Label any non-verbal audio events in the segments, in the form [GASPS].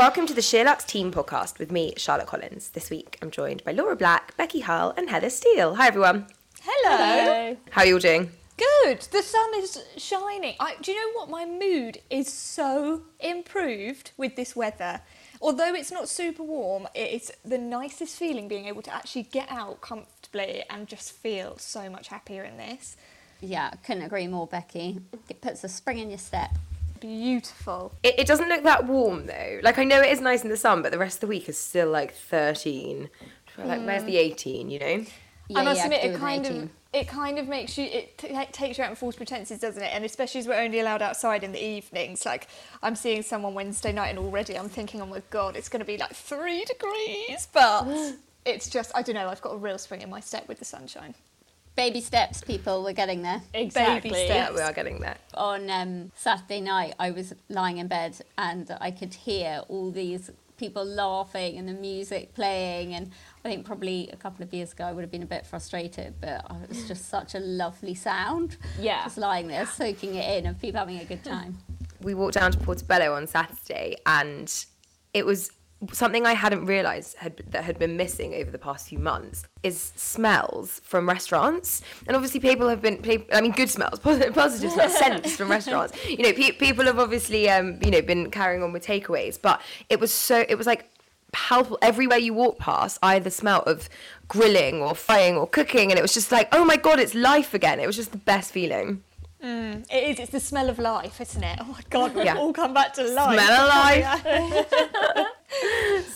Welcome to the SheerLuxe Team Podcast with me, Charlotte Collins. This week I'm joined by Laura Black, Becky Hull, and Heather Steele. Hi everyone. Hello. How are you all doing? Good. The sun is shining. I, do you know what? My mood is so improved with this weather. Although it's not super warm, it's the nicest feeling being able to actually get out comfortably and just feel so much happier in this. Yeah, couldn't agree more, Becky. It puts a spring in your step. Beautiful. It, it doesn't look that warm though. Like I know it is nice in the sun, but the rest of the week is still like 13. Like where's hmm. the 18? You know? Yeah, I must yeah, admit, could it kind of it kind of makes you it t- takes you out in false pretenses, doesn't it? And especially as we're only allowed outside in the evenings. Like I'm seeing someone Wednesday night, and already I'm thinking, oh my god, it's going to be like three degrees. But [GASPS] it's just I don't know. I've got a real spring in my step with the sunshine. Baby steps, people. We're getting there. Exactly. Baby Yeah, we are getting there. On um, Saturday night, I was lying in bed and I could hear all these people laughing and the music playing. And I think probably a couple of years ago, I would have been a bit frustrated, but it was just such a lovely sound. Yeah. Just lying there, soaking it in, and people having a good time. we walked down to Portobello on Saturday, and it was something I hadn't realised had that had been missing over the past few months is smells from restaurants, and obviously people have been, I mean, good smells, positive, positive smells, scents from [LAUGHS] restaurants. You know, pe- people have obviously, um, you know, been carrying on with takeaways, but it was so, it was like palpable. Everywhere you walk past either smell of grilling or frying or cooking and it was just like oh my god it's life again. It was just the best feeling Mm. It is. It's the smell of life, isn't it? Oh my god, we've Yeah. all come back to life. Smell of life.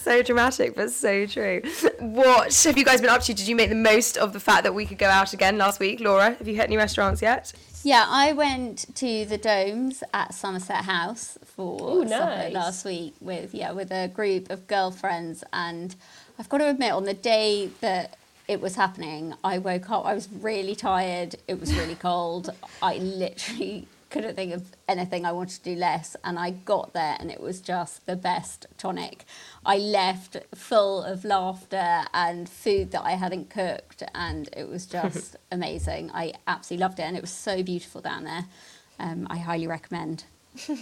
So dramatic but so true what have you guys been up to did you make the most of the fact that we could go out again last week laura have you hit any restaurants yet Yeah, I went to the Domes at Somerset House for Ooh, supper nice. last week with yeah with a group of girlfriends, and I've got to admit, on the day that it was happening, I woke up. I was really tired. It was really cold. I literally couldn't think of anything I wanted to do less, and I got there, and it was just the best tonic. I left full of laughter and food that I hadn't cooked, and it was [LAUGHS] just amazing. I absolutely loved it, and it was so beautiful down there. Um, I highly recommend. [LAUGHS] so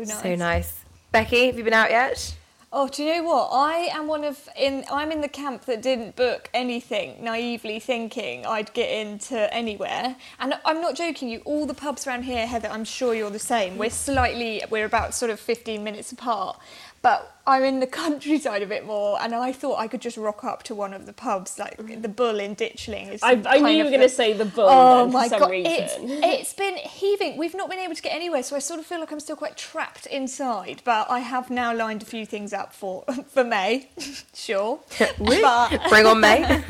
nice. so nice becky have you been out yet Oh, do you know what? I am one of in. I'm in the camp that didn't book anything, naively thinking I'd get into anywhere. And I'm not joking you. All the pubs around here, Heather, I'm sure you're the same. We're slightly, we're about sort of 15 minutes apart, but I'm in the countryside a bit more. And I thought I could just rock up to one of the pubs, like the Bull in Ditchling. Is I, I knew you were going to say the bull Oh then, my for some god, it's, [LAUGHS] it's been heaving. We've not been able to get anywhere, so I sort of feel like I'm still quite trapped inside. But I have now lined a few things up for [LAUGHS] for May, [LAUGHS] sure. but bring on may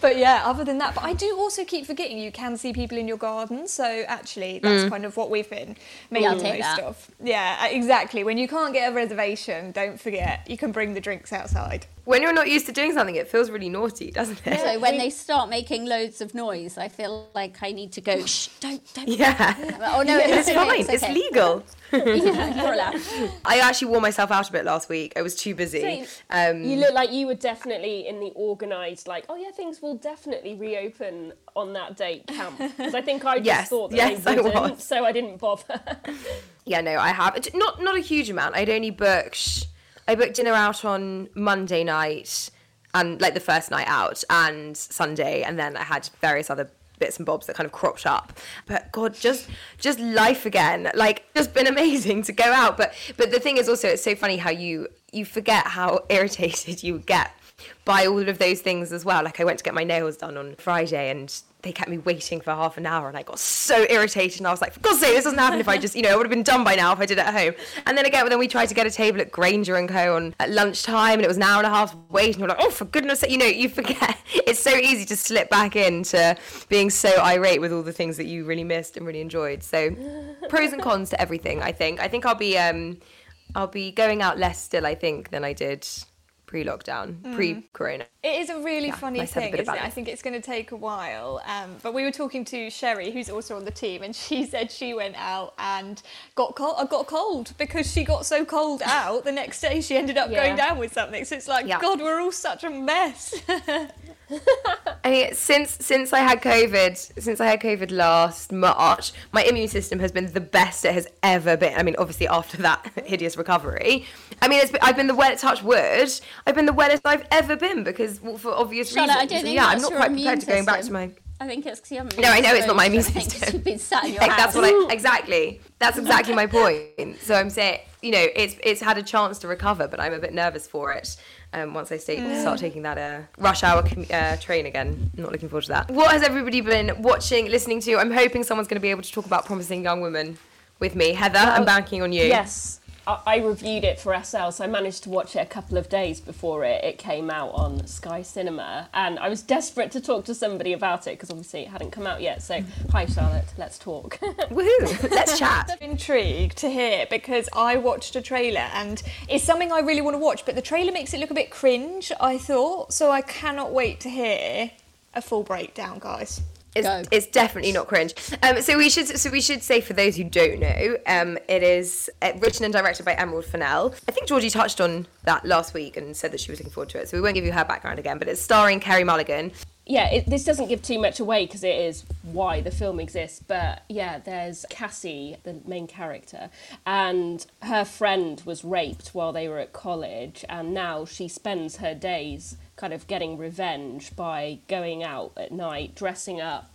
but yeah, other than that, but I do also keep forgetting you can see people in your garden. So actually, that's kind of what we've been making I'll the most that. of. Yeah, uh, exactly. When you can't get a reservation, don't forget you can bring the drinks outside. when you're not used to doing something it feels really naughty doesn't it So when they start making loads of noise, I feel like I need to go. Shh! Don't, don't. yeah [LAUGHS] Oh no, it's fine it's okay. legal [LAUGHS] [LAUGHS] Yeah, i actually wore myself out a bit last week i was too busy Same. um you look like you were definitely in the organised, like, oh yeah, things will definitely reopen on that date camp. Because I think I just Yes, thought that yes, they wouldn't, was. so I didn't bother. Yeah, no, I have. Not not a huge amount. I'd only booked. I booked dinner out on Monday night, and like the first night out, and Sunday, and then I had various other bits and bobs that kind of cropped up. But God, just just life again. Like, just been amazing to go out. But but the thing is also, it's so funny how you you forget how irritated you get by all of those things as well. Like I went to get my nails done on Friday and they kept me waiting for half an hour and I got so irritated and I was like, for God's sake, this doesn't happen if I just, you know, it would have been done by now if I did it at home. And then again, then we tried to get a table at Granger and Co. on at lunchtime and it was an hour and a half wait and you're like, oh, for goodness sake, you know, you forget. [LAUGHS] It's so easy to slip back into being so irate with all the things that you really missed and really enjoyed. So pros and cons to everything, I think. I think I'll be, um, I'll be going out less still, I think, than I did pre-lockdown, Mm. pre-corona. It is a really funny have a thing, isn't it? I think it's going to take a while. Um, but we were talking to Sherry, who's also on the team, and she [LAUGHS] said she went out and got cold, uh, got cold because she got so cold [LAUGHS] out. The next day, she ended up going down with something. So it's like, Yeah. God, we're all such a mess. [LAUGHS] I mean, since since I had COVID, since I had COVID last March, my immune system has been the best it has ever been. I mean, obviously after that hideous recovery, I mean, it's been, I've been the well touch wood. I've been the wellest I've ever been because well, for obvious Charlotte, reasons. I don't think yeah, I'm not your quite prepared to going back to system. my. I think it's because you haven't. No, I know it's not my immune exposed. I think system. You've been sat in [LAUGHS] your Like, house. that's what I exactly. That's exactly my [LAUGHS] point. So I'm saying, you know, it's it's had a chance to recover, but I'm a bit nervous for it. Um, once I stay, start taking that uh, rush hour commu- uh, train again, I'm not looking forward to that. What has everybody been watching, listening to? I'm hoping someone's going to be able to talk about promising young women with me. Heather, I'm banking on you. Yes, I, I reviewed it for SL, so I managed to watch it a couple of days before it, it came out on Sky Cinema, and I was desperate to talk to somebody about it because obviously it hadn't come out yet. So, hi Charlotte, let's talk. [LAUGHS] Woohoo! Let's chat. I'm intrigued to hear because I watched a trailer and it's something I really want to watch, but the trailer makes it look a bit cringe, I thought. So I cannot wait to hear a full breakdown, guys. It's, Go. it's definitely not cringe. Um, so we should so we should say for those who don't know, um, it is uh, written and directed by Emerald Fennell. I think Georgie touched on that last week and said that she was looking forward to it. So we won't give you her background again, but it's starring Carey Mulligan. Yeah, it, this doesn't give too much away because it is why the film exists. But yeah, there's Cassie, the main character, and her friend was raped while they were at college, and now she spends her days kind of getting revenge by going out at night, dressing up.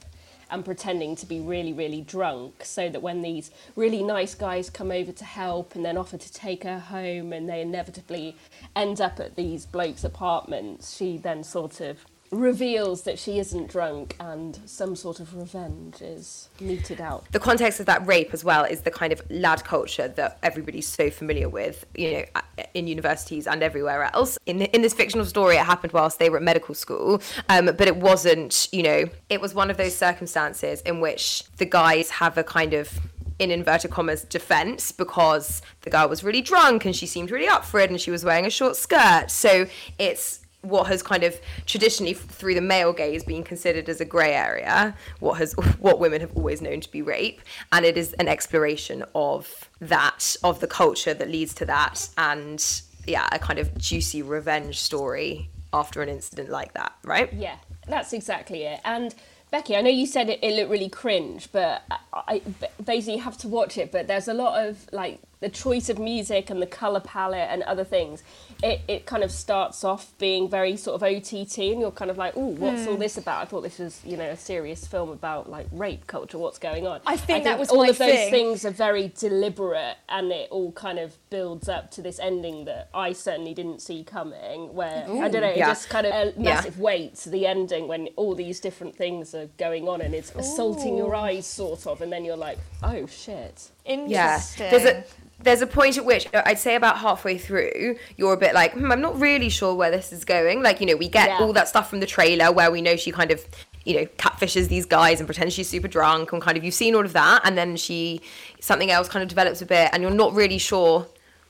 And pretending to be really, really drunk, so that when these really nice guys come over to help and then offer to take her home, and they inevitably end up at these blokes' apartments, she then sort of reveals that she isn't drunk and some sort of revenge is meted out. The context of that rape as well is the kind of lad culture that everybody's so familiar with, you know, in universities and everywhere else. In in this fictional story, it happened whilst they were at medical school, um, but it wasn't, you know, it was one of those circumstances in which the guys have a kind of in inverted commas defense because the girl was really drunk and she seemed really up for it and she was wearing a short skirt so it's what has kind of traditionally through the male gaze been considered as a grey area what has [LAUGHS] what women have always known to be rape and it is an exploration of that of the culture that leads to that and yeah a kind of juicy revenge story after an incident like that right Yeah, that's exactly it. And Becky, I know you said it, it looked really cringe, but I, I basically have to watch it. But there's a lot of like the choice of music and the color palette and other things. It, it kind of starts off being very sort of OTT, and you're kind of like, oh, what's all hmm. this about? I thought this was you know a serious film about like rape culture. What's going on? I think that was all my of those thing. things are very deliberate, and it all kind of builds up to this ending that I certainly didn't see coming. Where I don't know, it Yeah. just kind of a Yeah. massive weight to the ending when all these different things are going on and it's assaulting your eyes sort of and then you're like oh shit Yeah, Interesting. there's a there's a point at which uh, I'd say about halfway through, you're a bit like, hmm, I'm not really sure where this is going. Like, you know, we get Yeah. all that stuff from the trailer where we know she kind of, you know, catfishes these guys and pretends she's super drunk, and kind of you've seen all of that, and then she something else kind of develops a bit, and you're not really sure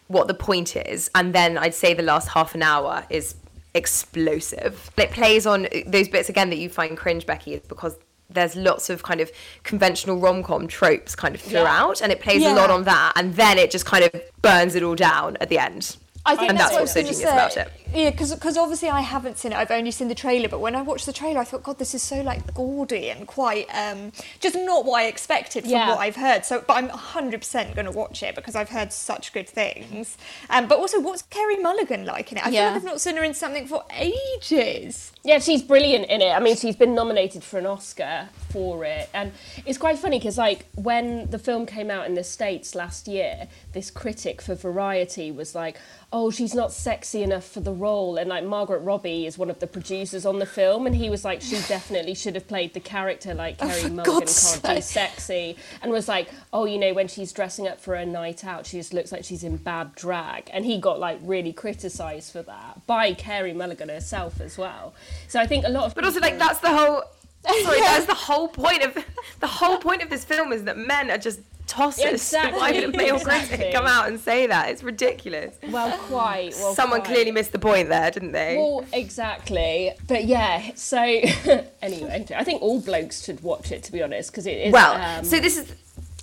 what the point is. And then I'd say the last half an hour is explosive. It plays on those bits again that you find cringe, Becky, is because there's lots of kind of conventional rom-com tropes kind of throughout and it plays a lot on that and then it just kind of burns it all down at the end I think and that's, that's what's so genius say. about it. Yeah, because obviously I haven't seen it. I've only seen the trailer. But when I watched the trailer, I thought, God, this is so like gaudy and quite um, just not what I expected from Yeah. what I've heard. So, but I'm 100% going to watch it because I've heard such good things. Um, but also, what's Carey Mulligan like in it? I feel like I've not seen her in something for ages. Yeah she's brilliant in it i mean she's been nominated for an oscar for it and it's quite funny because like when the film came out in the states last year this critic for variety was like oh, she's not sexy enough for the role. And like Margot Robbie is one of the producers on the film, and he was like, she definitely should have played the character like oh, Carey Mulligan can't sake. sexy. And was like, oh, you know, when she's dressing up for a night out, she just looks like she's in bad drag. And he got like really criticised for that by Carey Mulligan herself as well. So I think a lot of But also, like, that's the whole. [LAUGHS] Sorry, that's the whole point of the whole point of this film is that men are just tossers. [LAUGHS] Exactly, Why did a male exactly. critic come out and say that? It's ridiculous. well, quite. Well, Someone quite. clearly missed the point there, didn't they? Well, exactly. But yeah, so [LAUGHS] anyway, I think all blokes should watch it to be honest, because it is well, um, so this is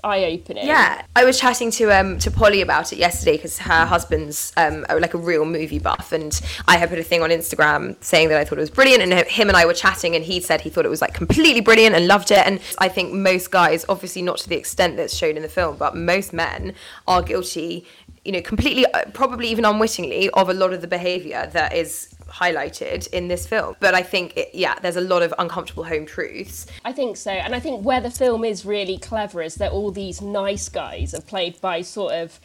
eye opening. Yeah, I was chatting to um to Polly about it yesterday because her husband's um like a real movie buff, and I had put a thing on Instagram saying that I thought it was brilliant, and him and I were chatting, and he said he thought it was like completely brilliant and loved it, and I think most guys, obviously not to the extent that's shown in the film, but most men are guilty, you know, completely, uh, probably even unwittingly, of a lot of the behaviour that is highlighted in this film. But I think, it, yeah, there's a lot of uncomfortable home truths. I think so. And I think where the film is really clever is that all these nice guys are played by sort of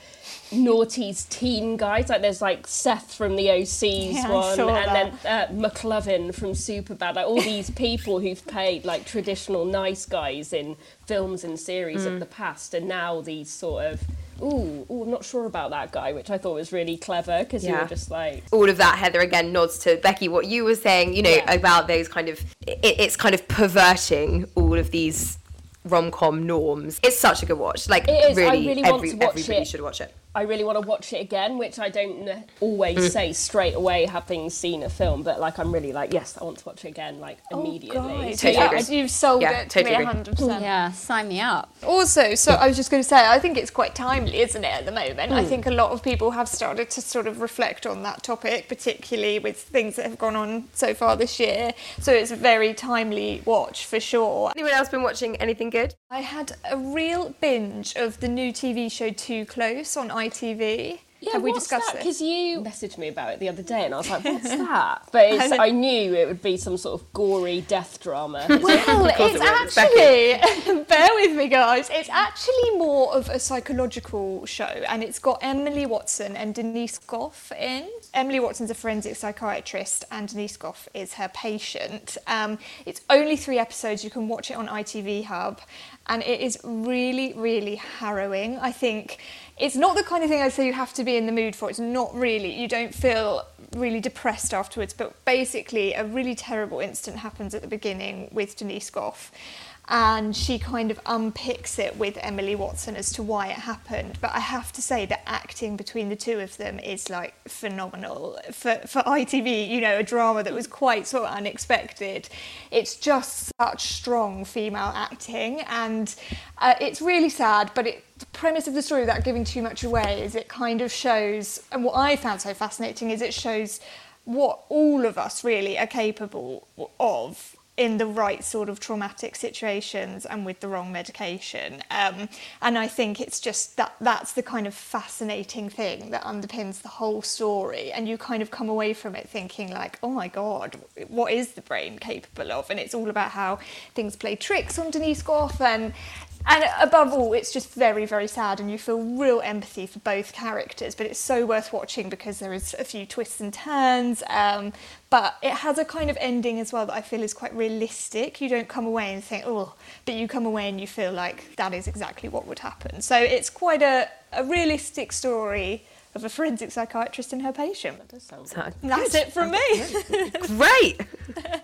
noughties teen guys. Like there's like Seth from the OC's Yeah, one, saw and then uh, McLovin from Superbad. Like all these people who've played like traditional nice guys in films and series Mm. of the past, and now these sort of. Ooh, ooh, I'm not sure about that guy, which I thought was really clever because you Yeah. were just like, all of that heather again nods to becky what you were saying you know Yeah. about those kind of it, it's kind of perverting all of these rom-com norms it's such a good watch like It is. I really, really want every, to watch everybody it. should watch it I really want to watch it again, which I don't always Mm. say straight away having seen a film, but like I'm really like, yes, I want to watch it again, like immediately. Guys, Totally yeah, agree. you've sold Yeah, it to totally me agree. 100%. Yeah, sign me up. Also, so I was just going to say, I think it's quite timely, isn't it, at the moment? Hmm. I think a lot of people have started to sort of reflect on that topic, particularly with things that have gone on so far this year. So it's a very timely watch for sure. anyone else been watching anything good I had a real binge of the new TV show Too Close on ITV. Yeah, have we what's discussed that? it? Because you messaged me about it the other day, and I was like, "What's [LAUGHS] that?" But it's, I knew it would be some sort of gory death drama. [LAUGHS] Well, it's it actually, [LAUGHS] bear with me, guys. It's actually more of a psychological show, and it's got Emily Watson and Denise Gough in. Emily Watson's a forensic psychiatrist, and Denise Gough is her patient. Um, it's only three episodes. You can watch it on ITV Hub, and it is really, really harrowing. I think it's not the kind of thing I'd say you have to be in the mood for. It's not really. You don't feel really depressed afterwards, but basically, a really terrible incident happens at the beginning with Denise Gough. And she kind of unpicks it with Emily Watson as to why it happened. But I have to say, the acting between the two of them is like phenomenal. For, for ITV, you know, a drama that was quite sort of unexpected. It's just such strong female acting. And uh, it's really sad, but it, premise of the story, without giving too much away, is it kind of shows, and what I found so fascinating is it shows what all of us really are capable of in the right sort of traumatic situations and with the wrong medication. Um, and I think it's just that that's the kind of fascinating thing that underpins the whole story. And you kind of come away from it thinking like, oh my God, what is the brain capable of? And it's all about how things play tricks on Denise Gough and and above all, it's just very, very sad, and you feel real empathy for both characters. But it's so worth watching because there is a few twists and turns. Um, but it has a kind of ending as well that I feel is quite realistic. You don't come away and think, oh, but you come away and you feel like that is exactly what would happen. So it's quite a, a realistic story of a forensic psychiatrist and her patient. That does So- And that's it from me. Great.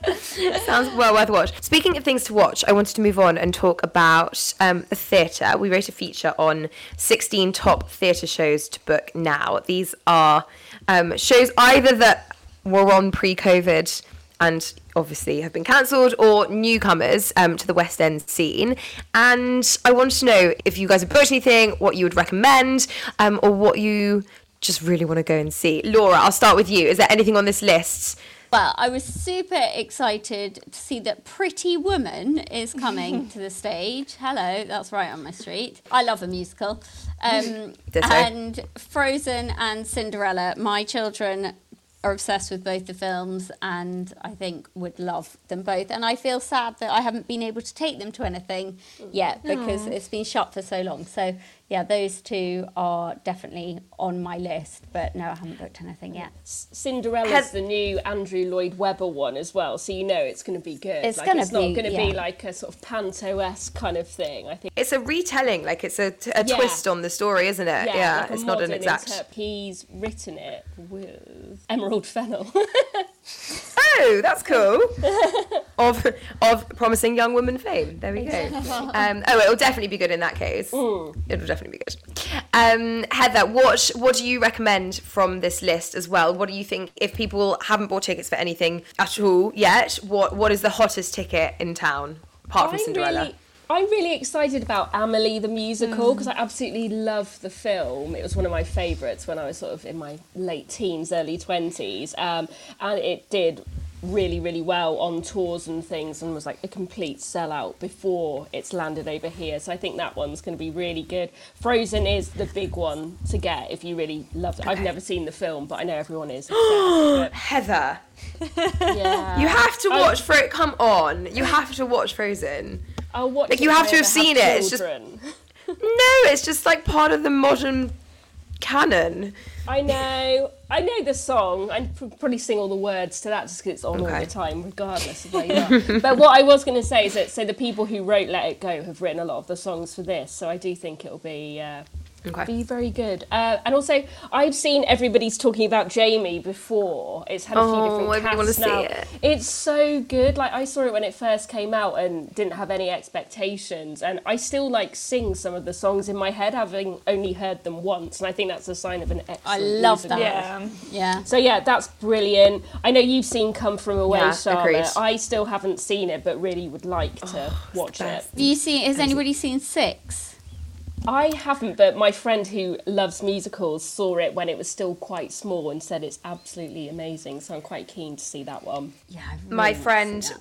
[LAUGHS] Sounds well worth a watch. Speaking of things to watch, I wanted to move on and talk about um, the theatre. We wrote a feature on 16 top theatre shows to book now. These are um, shows either that were on pre COVID and obviously have been cancelled or newcomers um, to the West End scene. And I wanted to know if you guys have booked anything, what you would recommend, um, or what you just really want to go and see. Laura, I'll start with you. Is there anything on this list? Well, I was super excited to see that Pretty Woman is coming [LAUGHS] to the stage. Hello, that's right on my street. I love a musical. [LAUGHS] Um, and Frozen and Cinderella, my children are obsessed with both the films and I think would love them both. And I feel sad that I haven't been able to take them to anything yet mm. because it's been shut for so long. So yeah, those two are definitely on my list, but no, I haven't booked anything yet. Cinderella's Has- the new Andrew Lloyd Webber one as well, so you know it's going to be good. It's like, gonna it's not going to be like a sort of panto-esque kind of thing. I think. It's a retelling, like it's a, a Yeah. twist on the story, isn't it? Yeah, like it's not an exact. interp- He's written it with Emerald Fennell. [LAUGHS] Oh, that's cool. of of promising young woman fame. There we go. [LAUGHS] Um, oh, it'll definitely be good in that case. It'll definitely be good. Um, Heather, what what do you recommend from this list as well? What do you think if people haven't bought tickets for anything at all yet? What what is the hottest ticket in town apart from I'm Cinderella? Really, I'm really excited about Amelie the musical because I absolutely love the film. It was one of my favourites when I was sort of in my late teens, early 20s. Um, and it did really, really well on tours and things and was like a complete sellout before it's landed over here. So I think that one's going to be really good. Frozen is the big one to get if you really love it. I've never seen the film, but I know everyone is obsessed. [GASPS] Heather, [LAUGHS] yeah. you have to watch Fro. Come on, you have to watch Frozen. I'll watch Like, you have to have seen it. It's just-. [LAUGHS] No, it's just like part of the modern canon. I know, I know the song. I probably sing all the words to that just because it's on all the time, regardless of where you are. [LAUGHS] but what I was going to say is that so the people who wrote "Let It Go" have written a lot of the songs for this, so I do think it'll be. Uh, Okay. Be very good, uh, and also I've seen everybody's talking about Jamie before. It's had a few Oh, different casts wanna see now. it. It's so good. Like I saw it when it first came out and didn't have any expectations, and I still like sing some of the songs in my head, having only heard them once, and I think that's a sign of an excellent. I love musical. that. Yeah. Yeah. So yeah, that's brilliant. I know you've seen Come From Away, Yeah, Charlotte. agreed. I still haven't seen it, but really would like to watch it. best. Have you seen, has anybody seen Six? I haven't, but my friend who loves musicals saw it when it was still quite small and said it's absolutely amazing. So I'm quite keen to see that one. Yeah, really my want to see friend,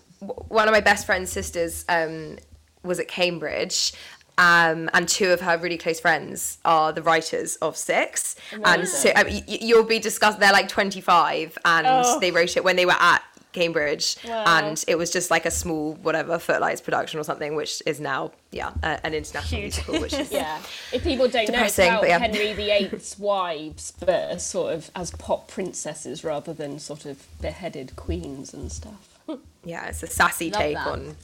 one of my best friend's sisters, um, was at Cambridge. Um, and two of her really close friends are the writers of Six, and so um, y- y- you'll be discussed. They're like twenty five, and Oh. they wrote it when they were at Cambridge, Wow. and it was just like a small whatever Footlights production or something, which is now yeah a, an international musical, which is [LAUGHS] Yeah, if people don't know, it's about yeah. Henry VIII's [LAUGHS] wives, but sort of as pop princesses rather than sort of beheaded queens and stuff. [LAUGHS] yeah, it's a sassy Love take that. on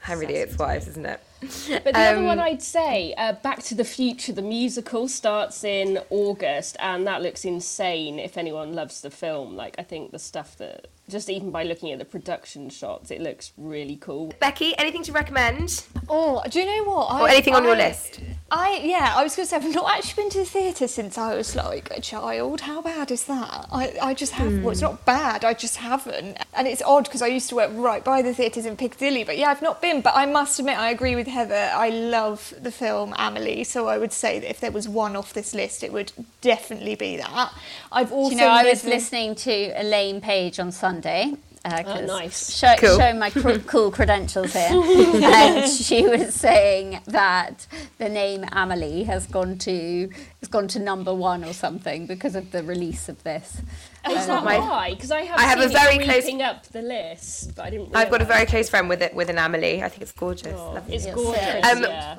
Henry VIII's wives, isn't it? But the other Um, one I'd say, uh, Back to the Future, the musical starts in August, and that looks insane if anyone loves the film. Like, I think the stuff that, just even by looking at the production shots, it looks really cool. Becky, anything to recommend Oh, do you know what? or anything on your list? I yeah, I was going to say I've not actually been to the theatre since I was like a child. How bad is that? I, I just have. Well, it's not bad. I just haven't. And it's odd because I used to work right by the theatres in Piccadilly. But yeah, I've not been. But I must admit, I agree with Heather. I love the film Amelie. So I would say that if there was one off this list, it would definitely be that. I've also Do you know, I was listening to Elaine Paige on Sunday. Uh, 'cause Oh, nice. Show, Cool. Showing my cr- [LAUGHS] cool credentials here. [LAUGHS] and she was saying that the name Amelie has gone to has gone to number one or something because of the release of this. Is that my- why? Because I have, I have a very close- up the list, but I didn't. I've got a very close friend with it with an Amelie. I think it's gorgeous. Oh, it's gorgeous. Um, yeah.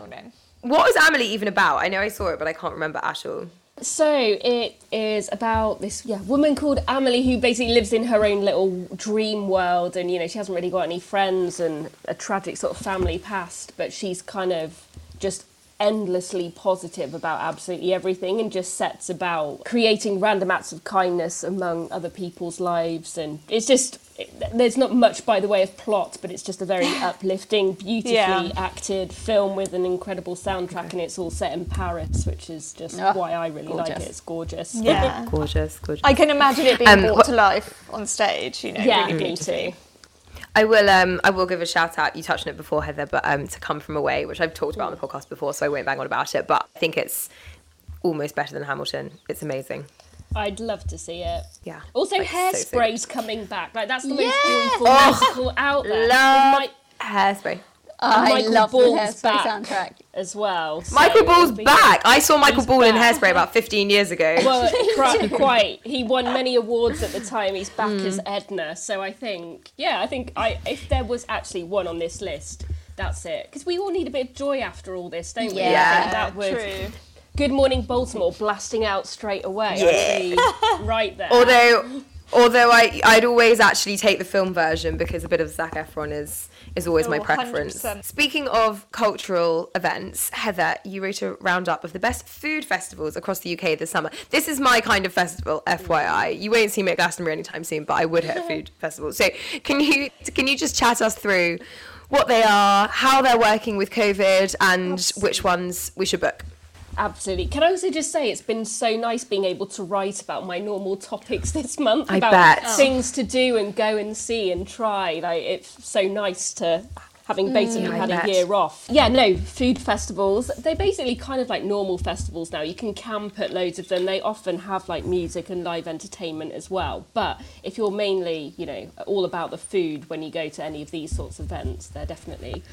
What was Amelie even about? I know I saw it, but I can't remember at all. So it is about this yeah woman called Amelie who basically lives in her own little dream world, and you know she hasn't really got any friends and a tragic sort of family past, but she's kind of just endlessly positive about absolutely everything and just sets about creating random acts of kindness among other people's lives and it's just there's not much by the way of plot but it's just a very [LAUGHS] uplifting beautifully Yeah. acted film with an incredible soundtrack and it's all set in Paris which is just Oh, why I really like it it's gorgeous Yeah. [LAUGHS] Gorgeous, gorgeous. I can imagine it being Um, brought what- to life on stage. You know. yeah really me too I will um I will give a shout out. You touched on it before, Heather, but um to come from away, which I've talked about on the podcast before, so I won't bang on about it. But I think it's almost better than Hamilton. It's amazing. I'd love to see it Yeah. also Like, so, so hairspray's coming back like that's the most Yeah. joyful Oh, musical out there Love might- hairspray. I Michael love the Ball's Hairspray back soundtrack. as well. so Michael Ball's back. I saw Michael He's Ball in. Hairspray about 15 years ago. Well, [LAUGHS] quite, quite. He won many awards at the time. He's back Hmm. as Edna. So I think, yeah, I think I if there was actually one on this list, that's it. Because we all need a bit of joy after all this, don't we? I Yeah. that would. True. Good Morning Baltimore blasting out straight away. I'd right there. although, although I, I'd always actually take the film version because a bit of Zac Efron is is always my Oh, preference. 100%. Speaking of cultural events, Heather, you wrote a roundup of the best food festivals across the UK this summer. This is my kind of festival, FYI. You won't see me at Glastonbury anytime soon, but I would hit a [LAUGHS] food festival. So can you can you just chat us through what they are, how they're working with COVID, and which ones we should book? Absolutely. Can I also just say it's been so nice being able to write about my normal topics [LAUGHS] this month I about bet. Oh. things to do and go and see and try. Like it's so nice to having mm, basically I had bet. a year off. Yeah, no, food festivals. They're basically kind of like normal festivals now. You can camp at loads of them. They often have like music and live entertainment as well. But if you're mainly, you know, all about the food when you go to any of these sorts of events, they're definitely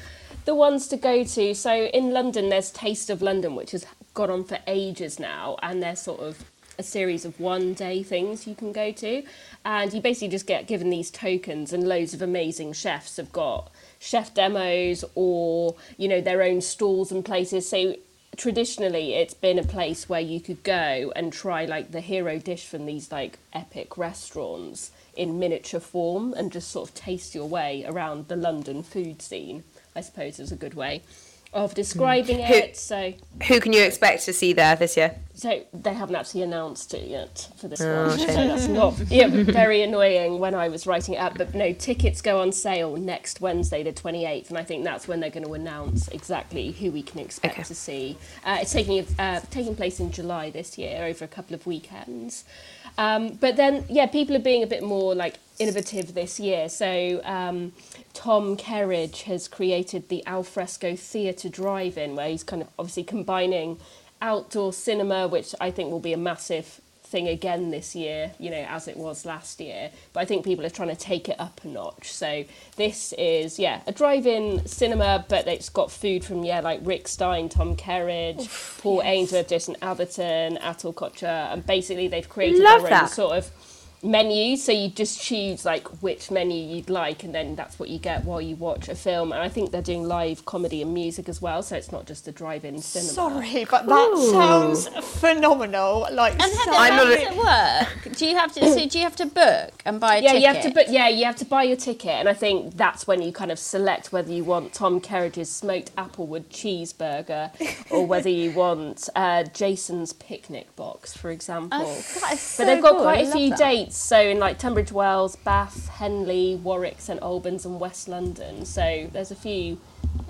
the ones to go to. So in London, there's Taste of London, which has gone on for ages now, and they're sort of a series of one day things you can go to. And you basically just get given these tokens, and loads of amazing chefs have got chef demos or, you know, their own stalls and places. So traditionally, it's been a place where you could go and try like the hero dish from these like epic restaurants in miniature form and just sort of taste your way around the London food scene. I suppose is a good way of hmm. describing it. So, Who can you expect to see there this year? So they haven't actually announced it yet for this Oh, one. shame. So that's not [LAUGHS] yeah, very annoying when I was writing it up. But no, tickets go on sale next Wednesday, the 28th, and I think that's when they're going to announce exactly who we can expect Okay. to see. Uh, it's taking uh, taking place in July this year over a couple of weekends. Um, but then, yeah, people are being a bit more like innovative this year. So um, Tom Kerridge has created the Alfresco Theatre Drive-In, where he's kind of obviously combining outdoor cinema, which I think will be a massive thing again this year, you know, as it was last year. But I think people are trying to take it up a notch. So this is, yeah, a drive-in cinema, but it's got food from, yeah, like Rick Stein, Tom Kerridge, Paul Ainsworth, Jason Atherton, Atul Kochhar, and basically they've created Love their own that. sort of menu so you just choose like which menu you'd like and then that's what you get while you watch a film and i think they're doing live comedy and music as well so it's not just a drive-in cinema Sorry, but that sounds phenomenal. Like, And Heather, so- I'm how does a- it work? Do you have to? So do you have to book and buy a yeah ticket? you have to book yeah you have to buy your ticket and i think that's when you kind of select whether you want tom kerridge's smoked applewood cheeseburger or whether you [LAUGHS] want uh, jason's picnic box for example Oh, that is so But they've got cool. quite I a love few that. dates, so in like Tunbridge Wells, Bath, Henley, Warwick, St Albans, and West London. So there's a few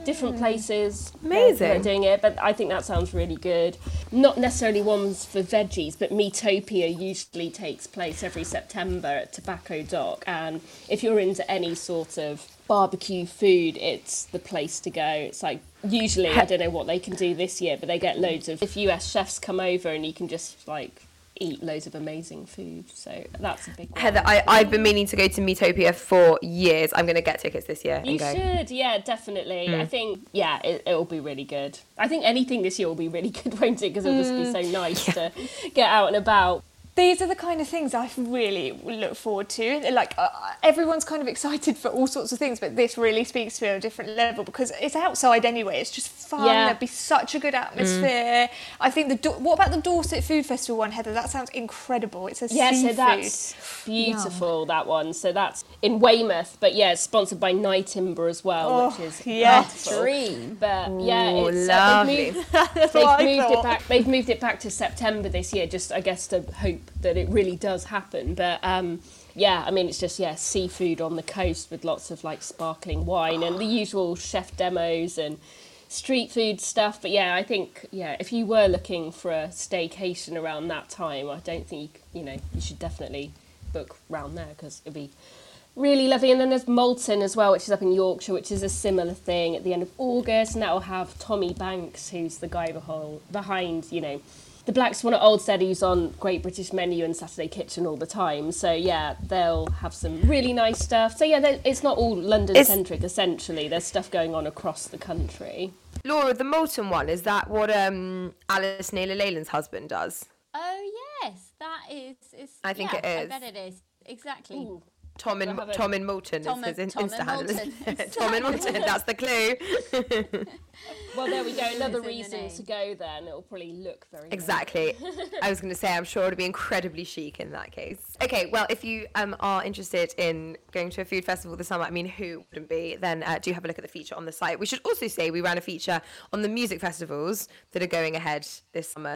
different mm. places that- that are doing it. But I think that sounds really good. Not necessarily ones for veggies, but Meatopia usually takes place every September at Tobacco Dock, and if you're into any sort of barbecue food, it's the place to go. It's like usually I don't know what they can do this year, but they get loads of if US chefs come over and you can just like eat loads of amazing food. So that's a big one. Heather, I, I've been meaning to go to Meatopia for years. I'm going to get tickets this year and You should, yeah, definitely. Hmm. I think, yeah, it, it'll be really good. I think anything this year will be really [LAUGHS] good, won't it? Because it'll just be so nice to get out and about. These are the kind of things I really look forward to. Like uh, everyone's kind of excited [LAUGHS] for all sorts of things, but this really speaks to me on a different level because it's outside anyway. It's just fun. Yeah. There'd be such a good atmosphere. I think the Do- what about the Dorset Food Festival one, Heather? That sounds incredible. It's a Yeah, seafood. so that's beautiful, that one. So that's in Weymouth, but yeah, it's sponsored by Nyetimber as well, Oh, which is yeah, beautiful. Dream. But yeah, Ooh, it's uh, they've moved, [LAUGHS] That's they've what I moved it back. They've moved it back to September this year, just I guess to hope that it really does happen. But um, yeah, I mean it's just yeah seafood on the coast with lots of like sparkling wine and the usual chef demos and street food stuff. But yeah, I think yeah if you were looking for a staycation around that time, I don't think you, you know you should definitely book round there because it'd be really lovely. And then there's Malton as well, which is up in Yorkshire, which is a similar thing at the end of August, and that will have Tommy Banks, who's the guy behind you know, The Black Swan at Old Steady's on Great British Menu and Saturday Kitchen all the time. So yeah, they'll have some really nice stuff. So yeah, it's not all London centric. Essentially, there's stuff going on across the country. Laura, the Malton one is that what um, Alice Naylor Leyland's husband does? Oh yes, that is. is I think yeah, it is. I bet it is exactly. Ooh. Tom and We'll have a- Tom in Malton Tom is his and- in- Tom Insta and handle. Malton. [LAUGHS] [LAUGHS] Tom in Malton, that's the clue. [LAUGHS] Well, there we go. Another reason to go. Then it'll probably look very. Exactly. I was going to say, I'm sure it'd be incredibly chic in that case. Okay, well, if you um, are interested in going to a food festival this summer, I mean, who wouldn't be? Then uh, do have a look at the feature on the site. We should also say we ran a feature on the music festivals that are going ahead this summer.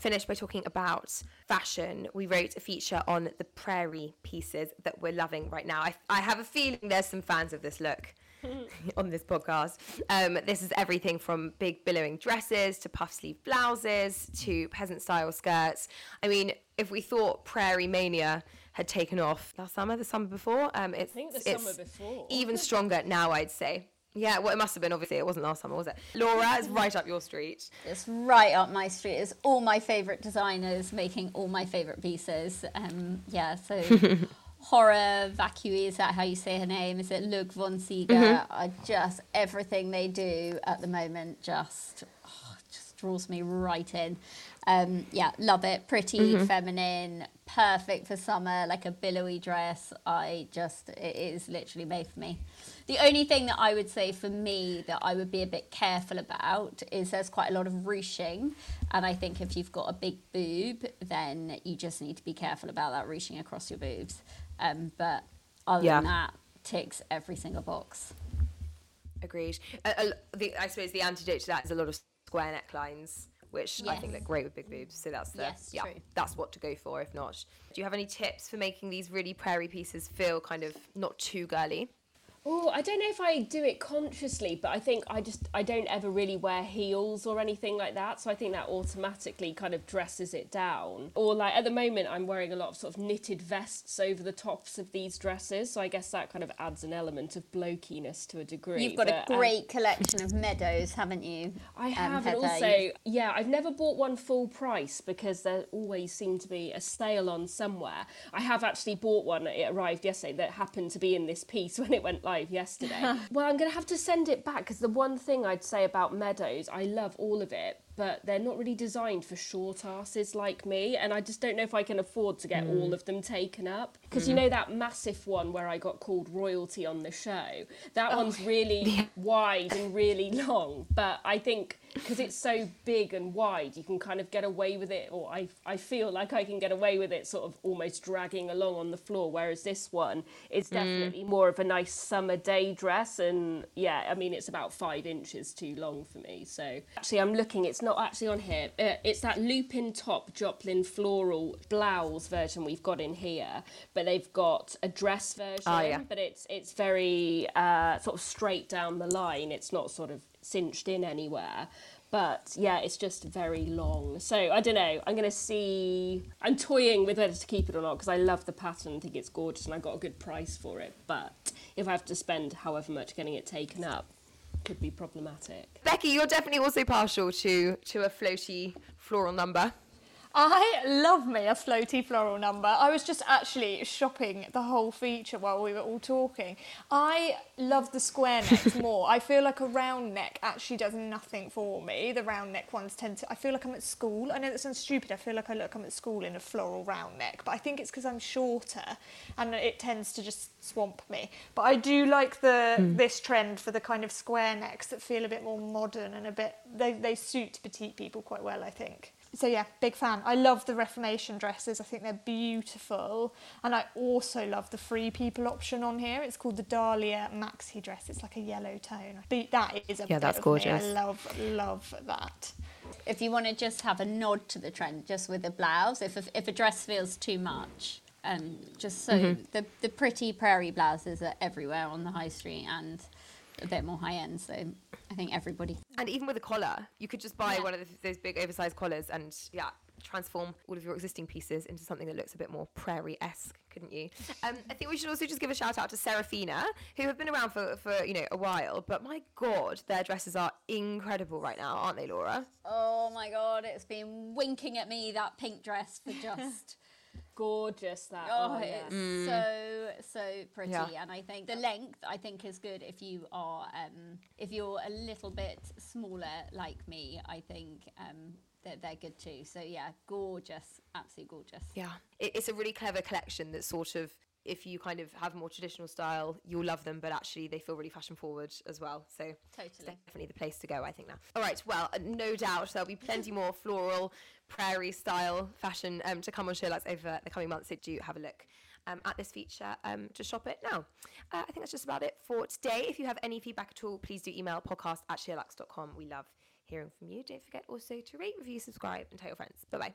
finish by talking about fashion. We wrote a feature on the prairie pieces that we're loving right now. I, I have a feeling there's some fans of this look. [LAUGHS] on this podcast. Um, this is everything from big billowing dresses to puff sleeve blouses to peasant style skirts. I mean, if we thought Prairie Mania had taken off last summer, the summer before, um, it's, think the it's summer before. even stronger now, I'd say. Yeah, well, it must have been. Obviously, it wasn't last summer, was it? Laura, it's right up your street. It's right up my street. It's all my favourite designers making all my favourite pieces. Um, yeah, so [LAUGHS] Horror Vacui, is that how you say her name? Is it Lug Von Siga? I just, everything they do at the moment just, oh, just draws me right in. Um, yeah, love it. Pretty, feminine, perfect for summer, like a billowy dress. I just, it is literally made for me. The only thing that I would say for me that I would be a bit careful about is there's quite a lot of ruching. And I think if you've got a big boob, then you just need to be careful about that ruching across your boobs. Um, but other Yeah. than that, ticks every single box. Agreed. Uh, uh, the, I suppose the antidote to that is a lot of square necklines, which I think look great with big boobs. So that's the Yes, yeah, true. that's what to go for. If not, do you have any tips for making these really prairie pieces feel kind of not too girly? Oh, I don't know if I do it consciously, but I think I just I don't ever really wear heels or anything like that, so I think that automatically kind of dresses it down. Or like at the moment I'm wearing a lot of sort of knitted vests over the tops of these dresses, so I guess that kind of adds an element of blokiness to a degree. You've got a but, um, great collection of meadows, haven't you? I um, have, and also, yeah, I've never bought one full price because there always seem to be a sale on somewhere. I have actually bought one, it arrived yesterday, that happened to be in this piece [LAUGHS] when it went live yesterday. [LAUGHS] well, I'm going to have to send it back because the one thing I'd say about Meadows, I love all of it, but they're not really designed for short asses like me, and I just don't know if I can afford to get all hmm. of them taken up. Because you hmm. know that massive one where I got called royalty on the show? That one's oh, really [LAUGHS] wide and really long, but I think because it's so big and wide, you can kind of get away with it, or I, I feel like I can get away with it sort of almost dragging along on the floor, whereas this one is hmm. definitely more of a nice summer day dress, and yeah, I mean, it's about five inches too long for me. So actually, I'm looking, it's not actually on here, it's that lupin top Joplin floral blouse version we've got in here, but they've got a dress version, Oh, yeah. but it's, it's very uh, sort of straight down the line, it's not sort of cinched in anywhere. But yeah, it's just very long. So I don't know. I'm gonna see. I'm toying with whether to keep it or not because I love the pattern. I think it's gorgeous, and I got a good price for it. But if I have to spend however much getting it taken up, could be problematic. Becky, you're definitely also partial to to a floaty floral number. I love me a floaty floral number. I was just actually shopping the whole feature while we were all talking. I love the square necks [LAUGHS] more. I feel like a round neck actually does nothing for me. The round neck ones tend to. I feel like I'm at school. I know that sounds stupid. I feel like I look I'm at school in a floral round neck, but I think it's because I'm shorter, and it tends to just swamp me. But I do like the hmm. this trend for the kind of square necks that feel a bit more modern and a bit. They they suit petite people quite well. I think. So yeah, big fan. I love the Reformation dresses. I think they're beautiful, and I also love the free people option on here. It's called the Dahlia maxi dress. It's like a yellow tone. But that is a Yeah, that's of me. gorgeous. I love love that. If you want to just have a nod to the trend, just with a blouse, if a, if a dress feels too much, um, just so Mm-hmm. the the pretty prairie blouses are everywhere on the high street and a bit more high end. So I think everybody. And even with a collar, you could just buy Yeah. one of the, those big oversized collars and yeah, transform all of your existing pieces into something that looks a bit more prairie-esque, couldn't you? Um, I think we should also just give a shout out to Serafina, who have been around for, for you know a while, but my god, their dresses are incredible right now, aren't they, Laura? Oh my god, it's been winking at me that pink dress for [LAUGHS] just. Gorgeous that. Oh, one, yeah. it's so so pretty, Yeah. and I think the length I think is good if you are um, if you're a little bit smaller like me. I think um, that they're good too. So yeah, gorgeous, absolutely gorgeous. Yeah, it's a really clever collection that sort of, if you kind of have more traditional style, you'll love them, but actually they feel really fashion forward as well. So Totally. definitely the place to go, I think now. All right, well, uh, no doubt there'll be plenty more floral, prairie style fashion um, to come on SheerLuxe over the coming months. So do have a look. Um, at this feature, um, to shop it now. Uh, I think that's just about it for today. If you have any feedback at all, please do email podcast at sheerluxe.com. We love hearing from you. Don't forget also to rate, review, subscribe, and tell your friends. Bye bye.